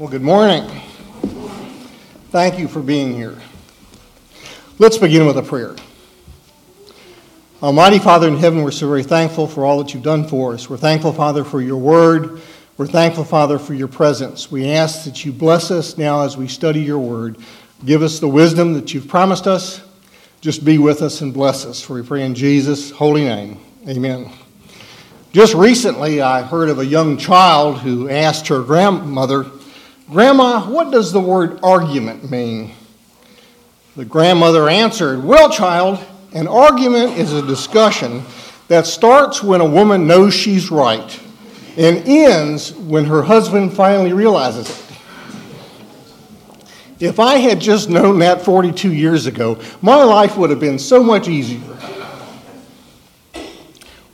Well, good morning. Thank you for being here. Let's begin with a prayer. Almighty Father in heaven, we're so very thankful for all that you've done for us. We're thankful, Father, for your word. We're thankful, Father, for your presence. We ask that you bless us now as we study your word. Give us the wisdom that you've promised us. Just be with us and bless us. For we pray in Jesus' holy name. Amen. Just recently, I heard of a young child who asked her grandmother, Grandma, what does the word argument mean? The grandmother answered, Well, child, an argument is a discussion that starts when a woman knows she's right and ends when her husband finally realizes it. If I had just known that 42 years ago, my life would have been so much easier.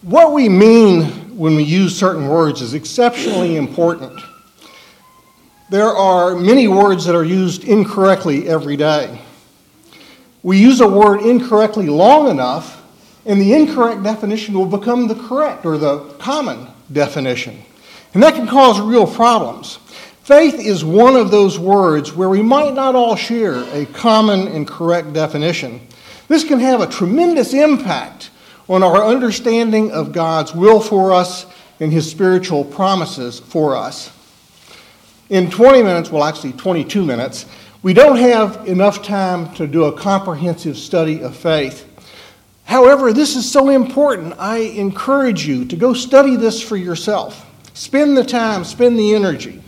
What we mean when we use certain words is exceptionally important. There are many words that are used incorrectly every day. We use a word incorrectly long enough, and the incorrect definition will become the correct or the common definition. And that can cause real problems. Faith is one of those words where we might not all share a common and correct definition. This can have a tremendous impact on our understanding of God's will for us and His spiritual promises for us in 20 minutes, well, actually 22 minutes, we don't have enough time to do a comprehensive study of faith. However, this is so important. I encourage you to go study this for yourself. Spend the time, spend the energy.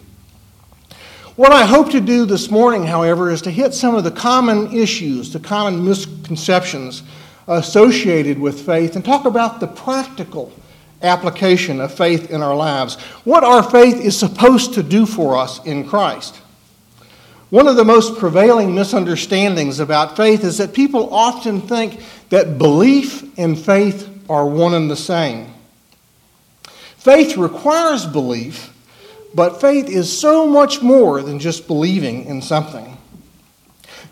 What I hope to do this morning, however, is to hit some of the common issues, the common misconceptions associated with faith, and talk about the practical application of faith in our lives. What our faith is supposed to do for us in Christ. One of the most prevailing misunderstandings about faith is that people often think that belief and faith are one and the same. Faith requires belief, but faith is so much more than just believing in something.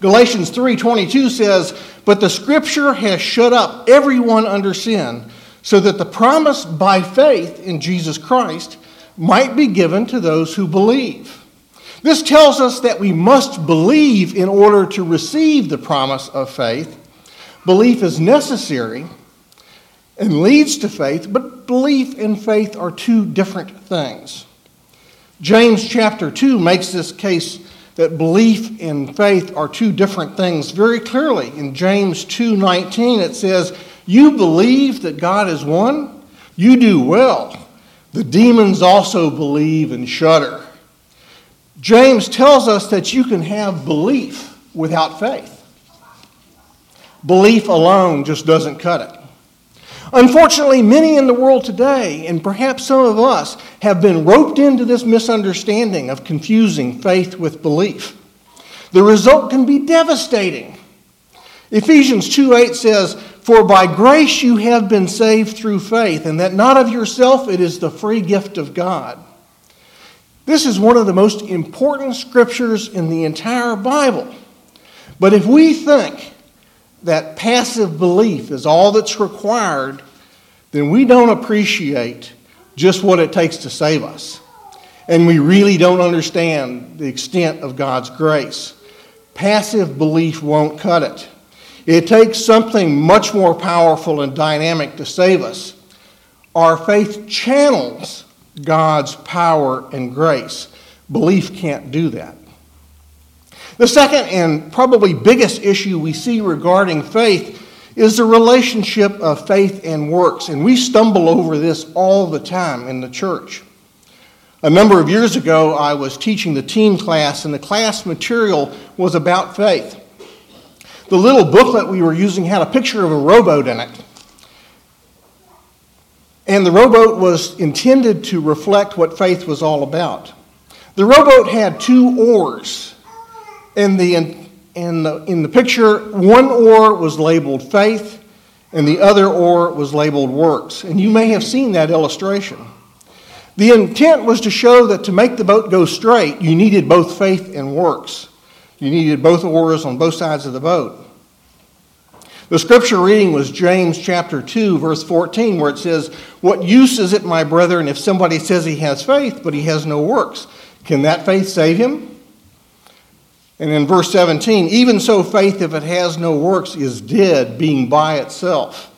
Galatians 3:22 says, "But the scripture has shut up everyone under sin, so that the promise by faith in Jesus Christ might be given to those who believe. This tells us that we must believe in order to receive the promise of faith. Belief is necessary and leads to faith, but belief and faith are two different things. James chapter 2 makes this case that belief and faith are two different things very clearly. In James 2:19 it says, you believe that God is one? You do well. The demons also believe and shudder. James tells us that you can have belief without faith. Belief alone just doesn't cut it. Unfortunately, many in the world today, and perhaps some of us, have been roped into this misunderstanding of confusing faith with belief. The result can be devastating. Ephesians 2 8 says, for by grace you have been saved through faith, and that not of yourself, it is the free gift of God. This is one of the most important scriptures in the entire Bible. But if we think that passive belief is all that's required, then we don't appreciate just what it takes to save us. And we really don't understand the extent of God's grace. Passive belief won't cut it. It takes something much more powerful and dynamic to save us. Our faith channels God's power and grace. Belief can't do that. The second and probably biggest issue we see regarding faith is the relationship of faith and works. And we stumble over this all the time in the church. A number of years ago, I was teaching the teen class, and the class material was about faith. The little booklet we were using had a picture of a rowboat in it. And the rowboat was intended to reflect what faith was all about. The rowboat had two oars. In the, in the, in the picture, one oar was labeled faith, and the other oar was labeled works. And you may have seen that illustration. The intent was to show that to make the boat go straight, you needed both faith and works. You needed both oars on both sides of the boat. The scripture reading was James chapter 2, verse 14, where it says, What use is it, my brethren, if somebody says he has faith, but he has no works? Can that faith save him? And in verse 17, even so, faith, if it has no works, is dead, being by itself.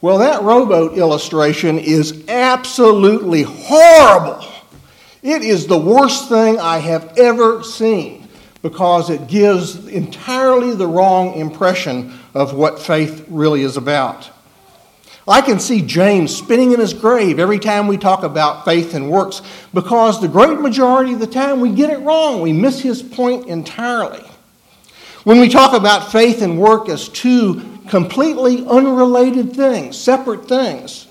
Well, that rowboat illustration is absolutely horrible. It is the worst thing I have ever seen because it gives entirely the wrong impression of what faith really is about. I can see James spinning in his grave every time we talk about faith and works because the great majority of the time we get it wrong. We miss his point entirely. When we talk about faith and work as two completely unrelated things, separate things,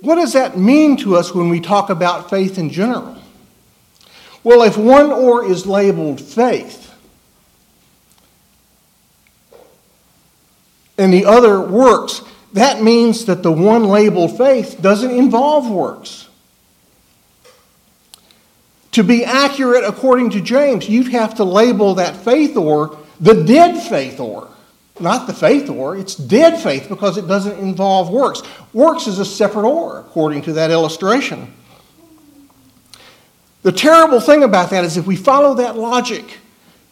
what does that mean to us when we talk about faith in general? Well, if one oar is labeled faith, and the other works, that means that the one labeled faith doesn't involve works. To be accurate according to James, you'd have to label that faith oar the dead faith oar. Not the faith oar, it's dead faith because it doesn't involve works. Works is a separate oar, according to that illustration. The terrible thing about that is if we follow that logic,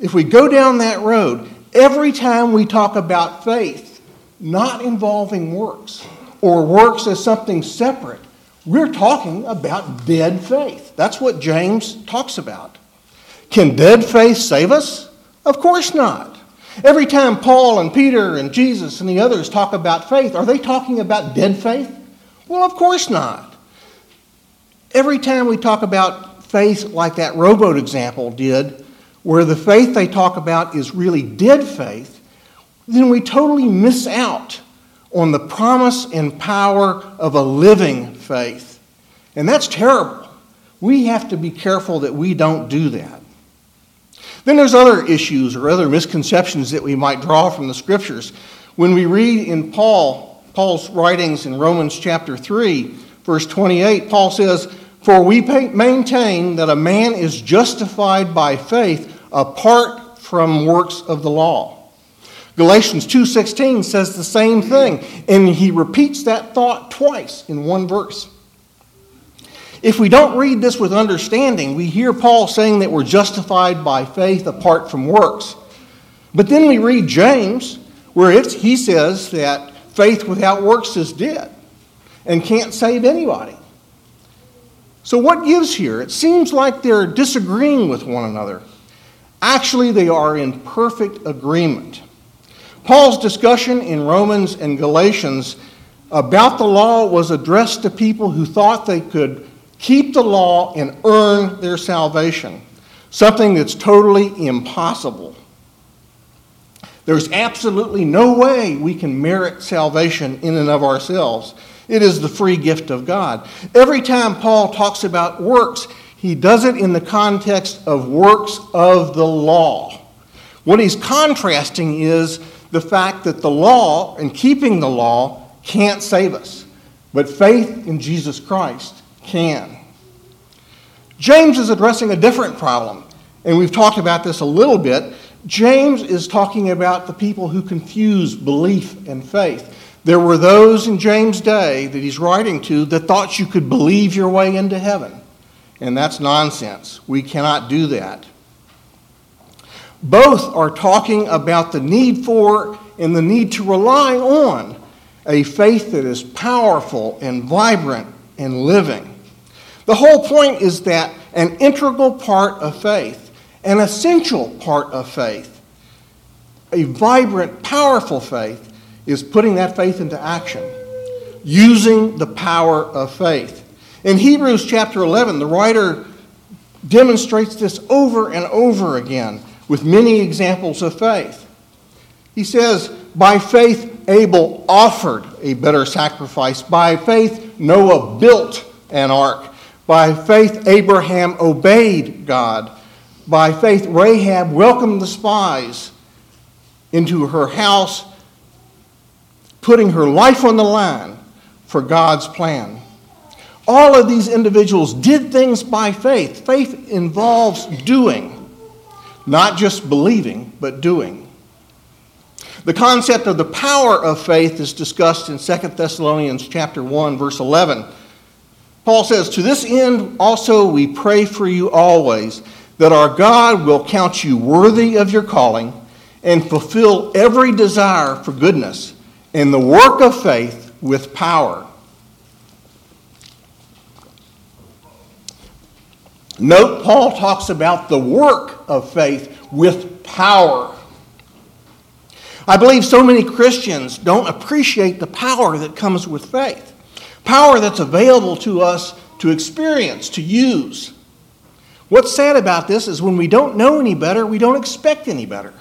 if we go down that road, every time we talk about faith, not involving works or works as something separate. We're talking about dead faith. That's what James talks about. Can dead faith save us? Of course not. Every time Paul and Peter and Jesus and the others talk about faith, are they talking about dead faith? Well, of course not. Every time we talk about faith, like that rowboat example did, where the faith they talk about is really dead faith, then we totally miss out on the promise and power of a living faith. And that's terrible. We have to be careful that we don't do that. Then there's other issues or other misconceptions that we might draw from the scriptures. When we read in Paul, Paul's writings in Romans chapter 3, verse 28, Paul says, For we maintain that a man is justified by faith apart from works of the law. Galatians 2:16 says the same thing, and he repeats that thought twice in one verse. If we don't read this with understanding, we hear Paul saying that we're justified by faith apart from works. But then we read James, where he says that faith without works is dead and can't save anybody. So, what gives here? It seems like they're disagreeing with one another. Actually, they are in perfect agreement. Paul's discussion in Romans and Galatians about the law was addressed to people who thought they could keep the law and earn their salvation, something that's totally impossible. There's absolutely no way we can merit salvation in and of ourselves. It is the free gift of God. Every time Paul talks about works, he does it in the context of works of the law. What he's contrasting is the fact that the law and keeping the law can't save us, but faith in Jesus Christ can. James is addressing a different problem, and we've talked about this a little bit. James is talking about the people who confuse belief and faith. There were those in James' day that he's writing to that thought you could believe your way into heaven. And that's nonsense. We cannot do that. Both are talking about the need for and the need to rely on a faith that is powerful and vibrant and living. The whole point is that an integral part of faith, an essential part of faith, a vibrant, powerful faith, is putting that faith into action, using the power of faith. In Hebrews chapter 11, the writer demonstrates this over and over again with many examples of faith. He says, By faith, Abel offered a better sacrifice. By faith, Noah built an ark. By faith, Abraham obeyed God. By faith, Rahab welcomed the spies into her house, putting her life on the line for God's plan. All of these individuals did things by faith. Faith involves doing. Not just believing, but doing. The concept of the power of faith is discussed in 2 Thessalonians chapter 1 verse 11. Paul says, To this end also we pray for you always, that our God will count you worthy of your calling and fulfill every desire for goodness and the work of faith with power. Note, Paul talks about the work of faith with power. I believe so many Christians don't appreciate the power that comes with faith, power that's available to us to experience, to use. What's sad about this is when we don't know any better, we don't expect any better.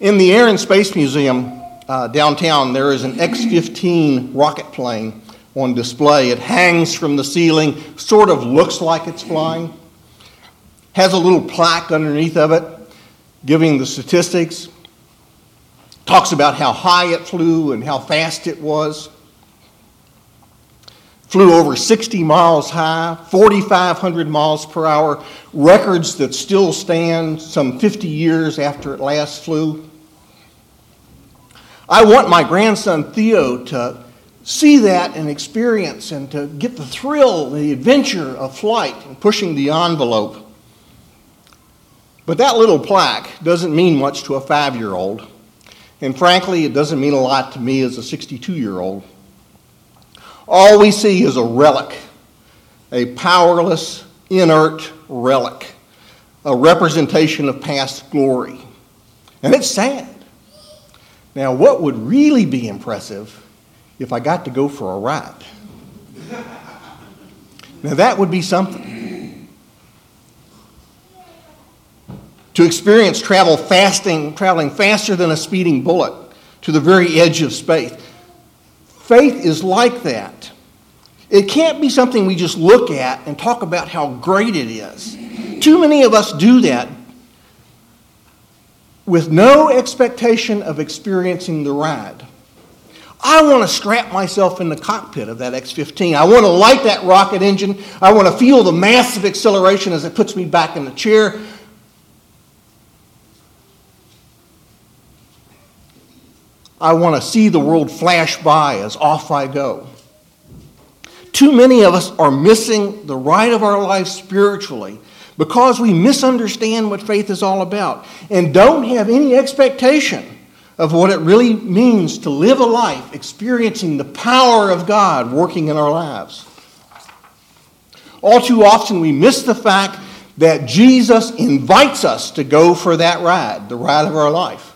In the Air and Space Museum uh, downtown, there is an X 15 rocket plane on display. It hangs from the ceiling, sort of looks like it's flying, has a little plaque underneath of it giving the statistics, talks about how high it flew and how fast it was. Flew over 60 miles high, 4,500 miles per hour, records that still stand some 50 years after it last flew. I want my grandson Theo to see that and experience and to get the thrill, the adventure of flight and pushing the envelope. But that little plaque doesn't mean much to a five year old. And frankly, it doesn't mean a lot to me as a 62 year old. All we see is a relic, a powerless, inert relic, a representation of past glory. And it's sad. Now, what would really be impressive if I got to go for a ride. Now, that would be something. To experience travel fasting, traveling faster than a speeding bullet to the very edge of space. Faith is like that. It can't be something we just look at and talk about how great it is. Too many of us do that with no expectation of experiencing the ride. I want to strap myself in the cockpit of that X 15. I want to light that rocket engine. I want to feel the massive acceleration as it puts me back in the chair. I want to see the world flash by as off I go. Too many of us are missing the ride of our life spiritually because we misunderstand what faith is all about and don't have any expectation of what it really means to live a life experiencing the power of God working in our lives. All too often, we miss the fact that Jesus invites us to go for that ride, the ride of our life.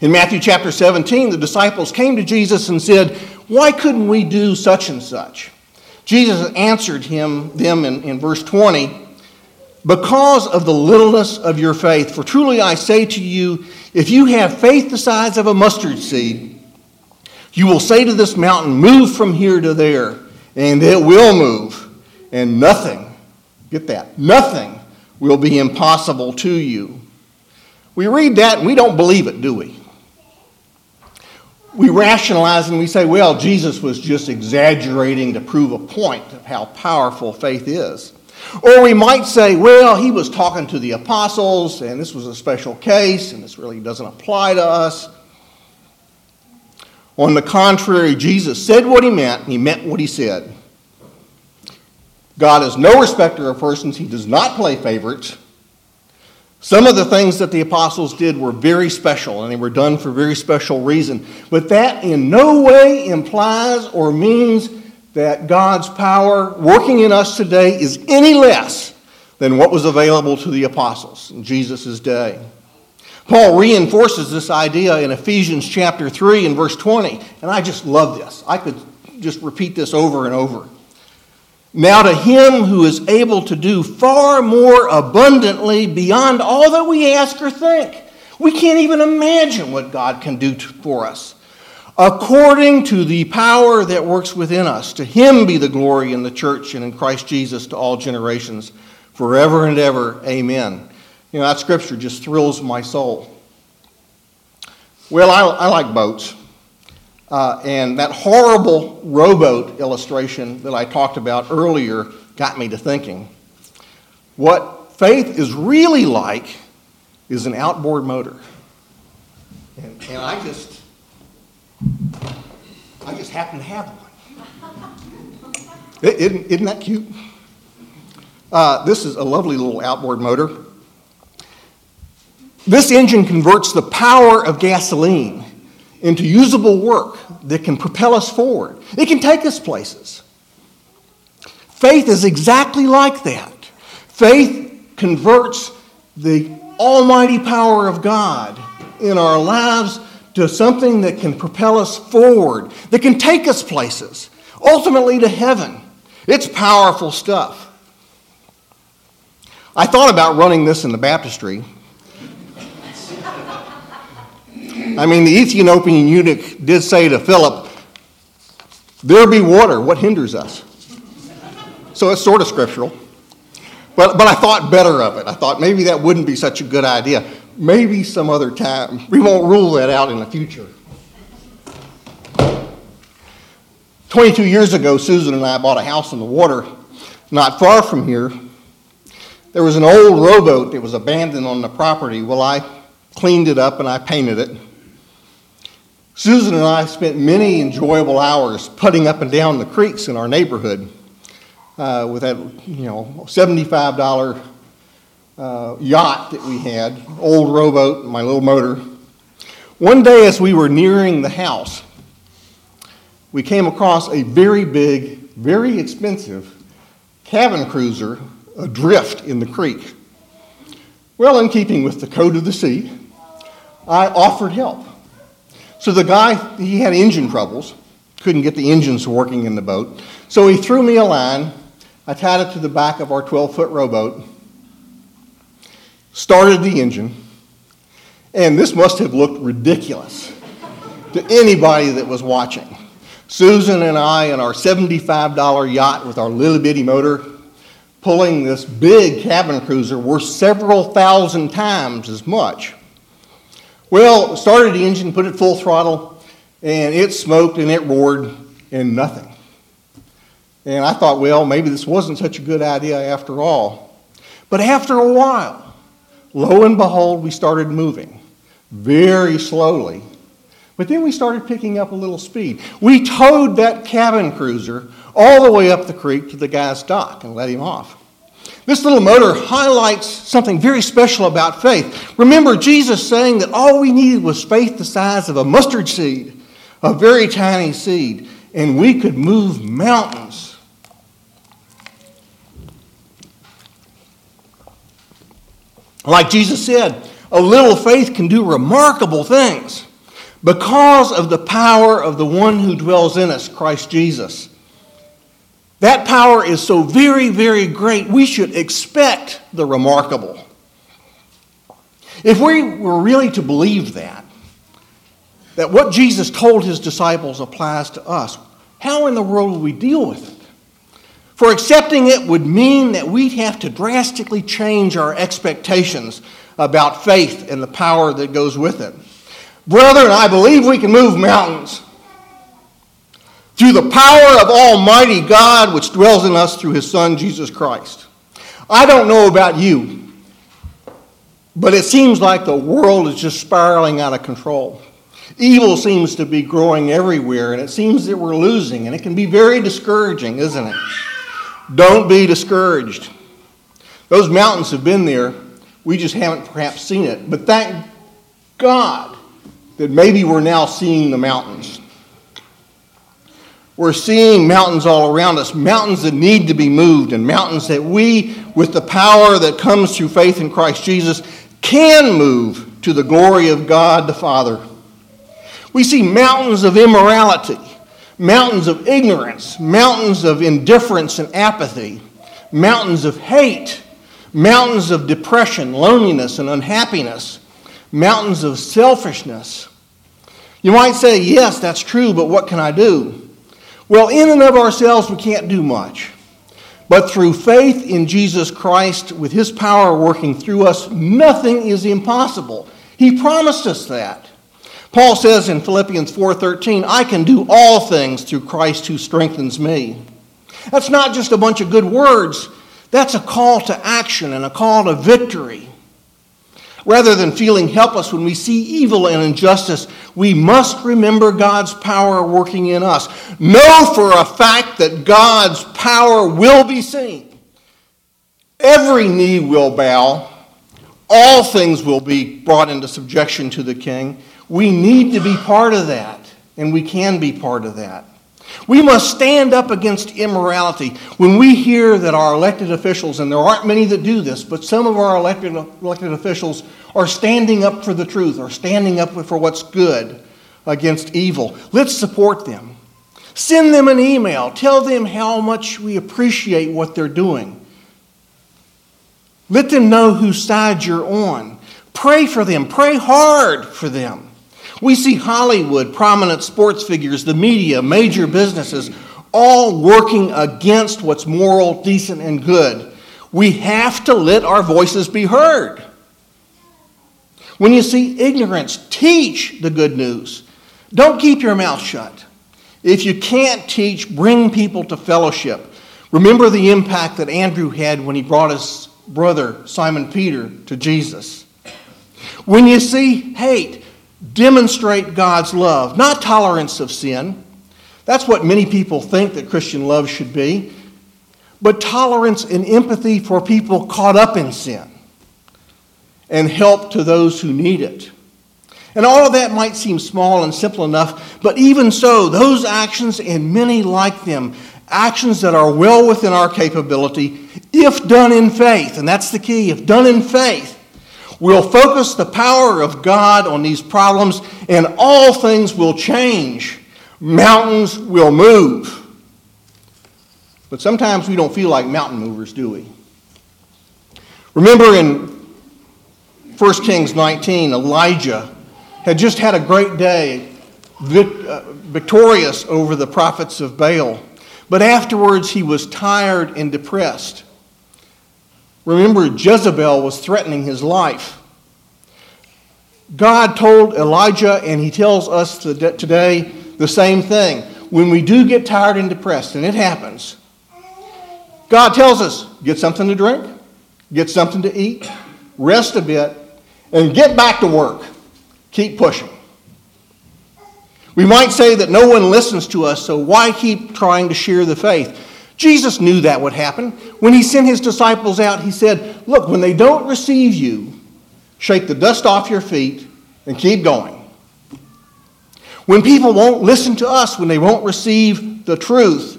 In Matthew chapter 17, the disciples came to Jesus and said, Why couldn't we do such and such? Jesus answered him, them in, in verse 20, Because of the littleness of your faith, for truly I say to you, if you have faith the size of a mustard seed, you will say to this mountain, Move from here to there, and it will move. And nothing, get that, nothing will be impossible to you. We read that and we don't believe it, do we? We rationalize and we say, well, Jesus was just exaggerating to prove a point of how powerful faith is. Or we might say, well, he was talking to the apostles, and this was a special case, and this really doesn't apply to us. On the contrary, Jesus said what he meant, and he meant what he said. God is no respecter of persons, he does not play favorites. Some of the things that the apostles did were very special, and they were done for very special reason. But that in no way implies or means that God's power working in us today is any less than what was available to the apostles in Jesus' day. Paul reinforces this idea in Ephesians chapter 3 and verse 20, and I just love this. I could just repeat this over and over. Now, to him who is able to do far more abundantly beyond all that we ask or think. We can't even imagine what God can do for us according to the power that works within us. To him be the glory in the church and in Christ Jesus to all generations, forever and ever. Amen. You know, that scripture just thrills my soul. Well, I, I like boats. Uh, and that horrible rowboat illustration that I talked about earlier got me to thinking. What faith is really like is an outboard motor. And, and I just I just happen to have one. Isn't, isn't that cute? Uh, this is a lovely little outboard motor. This engine converts the power of gasoline into usable work that can propel us forward. It can take us places. Faith is exactly like that. Faith converts the almighty power of God in our lives to something that can propel us forward, that can take us places, ultimately to heaven. It's powerful stuff. I thought about running this in the baptistry. I mean, the Ethiopian eunuch did say to Philip, There be water, what hinders us? So it's sort of scriptural. But, but I thought better of it. I thought maybe that wouldn't be such a good idea. Maybe some other time. We won't rule that out in the future. 22 years ago, Susan and I bought a house on the water not far from here. There was an old rowboat that was abandoned on the property. Well, I cleaned it up and I painted it. Susan and I spent many enjoyable hours putting up and down the creeks in our neighborhood uh, with that, you know, $75 uh, yacht that we had, old rowboat, my little motor. One day, as we were nearing the house, we came across a very big, very expensive cabin cruiser adrift in the creek. Well, in keeping with the code of the sea, I offered help. So the guy, he had engine troubles, couldn't get the engines working in the boat. So he threw me a line. I tied it to the back of our 12 foot rowboat, started the engine, and this must have looked ridiculous to anybody that was watching. Susan and I in our $75 yacht with our little bitty motor pulling this big cabin cruiser worth several thousand times as much. Well, started the engine, put it full throttle, and it smoked and it roared and nothing. And I thought, well, maybe this wasn't such a good idea after all. But after a while, lo and behold, we started moving very slowly. But then we started picking up a little speed. We towed that cabin cruiser all the way up the creek to the guy's dock and let him off. This little motor highlights something very special about faith. Remember Jesus saying that all we needed was faith the size of a mustard seed, a very tiny seed, and we could move mountains. Like Jesus said, a little faith can do remarkable things because of the power of the one who dwells in us, Christ Jesus. That power is so very, very great, we should expect the remarkable. If we were really to believe that, that what Jesus told his disciples applies to us, how in the world would we deal with it? For accepting it would mean that we'd have to drastically change our expectations about faith and the power that goes with it. Brethren, I believe we can move mountains through the power of Almighty God, which dwells in us through His Son, Jesus Christ. I don't know about you, but it seems like the world is just spiraling out of control. Evil seems to be growing everywhere, and it seems that we're losing, and it can be very discouraging, isn't it? Don't be discouraged. Those mountains have been there. We just haven't perhaps seen it. But thank God that maybe we're now seeing the mountains. We're seeing mountains all around us, mountains that need to be moved, and mountains that we, with the power that comes through faith in Christ Jesus, can move to the glory of God the Father. We see mountains of immorality, mountains of ignorance, mountains of indifference and apathy, mountains of hate, mountains of depression, loneliness, and unhappiness, mountains of selfishness. You might say, yes, that's true, but what can I do? Well, in and of ourselves, we can't do much. But through faith in Jesus Christ, with his power working through us, nothing is impossible. He promised us that. Paul says in Philippians 4:13, "I can do all things through Christ who strengthens me." That's not just a bunch of good words. That's a call to action and a call to victory. Rather than feeling helpless when we see evil and injustice, we must remember God's power working in us. Know for a fact that God's power will be seen. Every knee will bow, all things will be brought into subjection to the king. We need to be part of that, and we can be part of that. We must stand up against immorality. When we hear that our elected officials, and there aren't many that do this, but some of our elected, elected officials are standing up for the truth, are standing up for what's good against evil, let's support them. Send them an email. Tell them how much we appreciate what they're doing. Let them know whose side you're on. Pray for them. Pray hard for them. We see Hollywood, prominent sports figures, the media, major businesses, all working against what's moral, decent, and good. We have to let our voices be heard. When you see ignorance, teach the good news. Don't keep your mouth shut. If you can't teach, bring people to fellowship. Remember the impact that Andrew had when he brought his brother, Simon Peter, to Jesus. When you see hate, demonstrate God's love, not tolerance of sin. That's what many people think that Christian love should be, but tolerance and empathy for people caught up in sin and help to those who need it. And all of that might seem small and simple enough, but even so, those actions and many like them, actions that are well within our capability, if done in faith, and that's the key, if done in faith, We'll focus the power of God on these problems, and all things will change. Mountains will move. But sometimes we don't feel like mountain movers, do we? Remember in 1 Kings 19, Elijah had just had a great day, uh, victorious over the prophets of Baal. But afterwards, he was tired and depressed. Remember, Jezebel was threatening his life. God told Elijah, and he tells us today the same thing. When we do get tired and depressed, and it happens, God tells us get something to drink, get something to eat, rest a bit, and get back to work. Keep pushing. We might say that no one listens to us, so why keep trying to share the faith? Jesus knew that would happen. When he sent his disciples out, he said, Look, when they don't receive you, shake the dust off your feet and keep going. When people won't listen to us, when they won't receive the truth,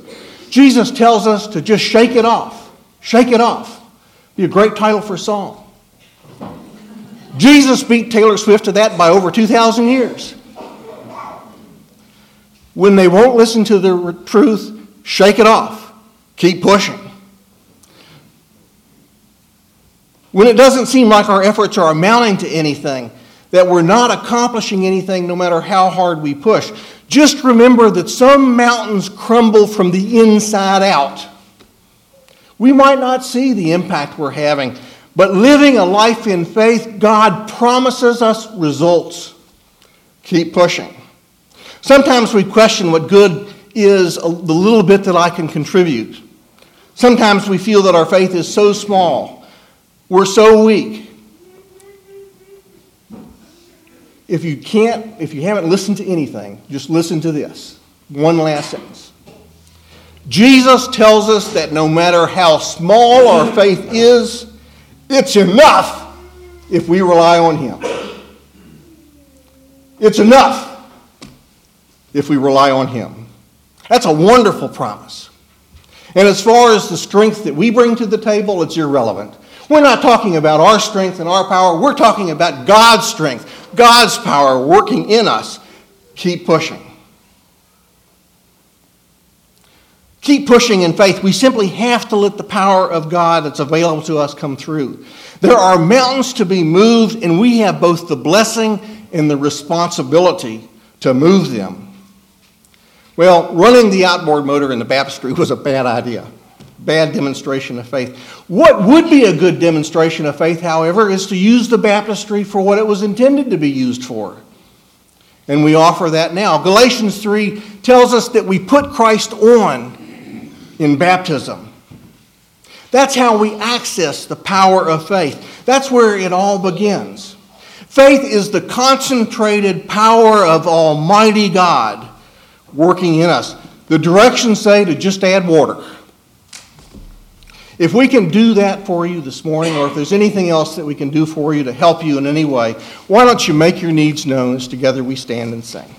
Jesus tells us to just shake it off. Shake it off. Be a great title for a song. Jesus beat Taylor Swift to that by over 2,000 years. When they won't listen to the truth, shake it off. Keep pushing. When it doesn't seem like our efforts are amounting to anything, that we're not accomplishing anything no matter how hard we push, just remember that some mountains crumble from the inside out. We might not see the impact we're having, but living a life in faith, God promises us results. Keep pushing. Sometimes we question what good is the little bit that I can contribute. Sometimes we feel that our faith is so small, we're so weak. If you can't, if you haven't listened to anything, just listen to this. One last sentence. Jesus tells us that no matter how small our faith is, it's enough if we rely on Him. It's enough if we rely on Him. That's a wonderful promise. And as far as the strength that we bring to the table, it's irrelevant. We're not talking about our strength and our power. We're talking about God's strength, God's power working in us. Keep pushing. Keep pushing in faith. We simply have to let the power of God that's available to us come through. There are mountains to be moved, and we have both the blessing and the responsibility to move them. Well, running the outboard motor in the baptistry was a bad idea. Bad demonstration of faith. What would be a good demonstration of faith, however, is to use the baptistry for what it was intended to be used for. And we offer that now. Galatians 3 tells us that we put Christ on in baptism. That's how we access the power of faith. That's where it all begins. Faith is the concentrated power of Almighty God working in us. The directions say to just add water. If we can do that for you this morning, or if there's anything else that we can do for you to help you in any way, why don't you make your needs known as together we stand and sing?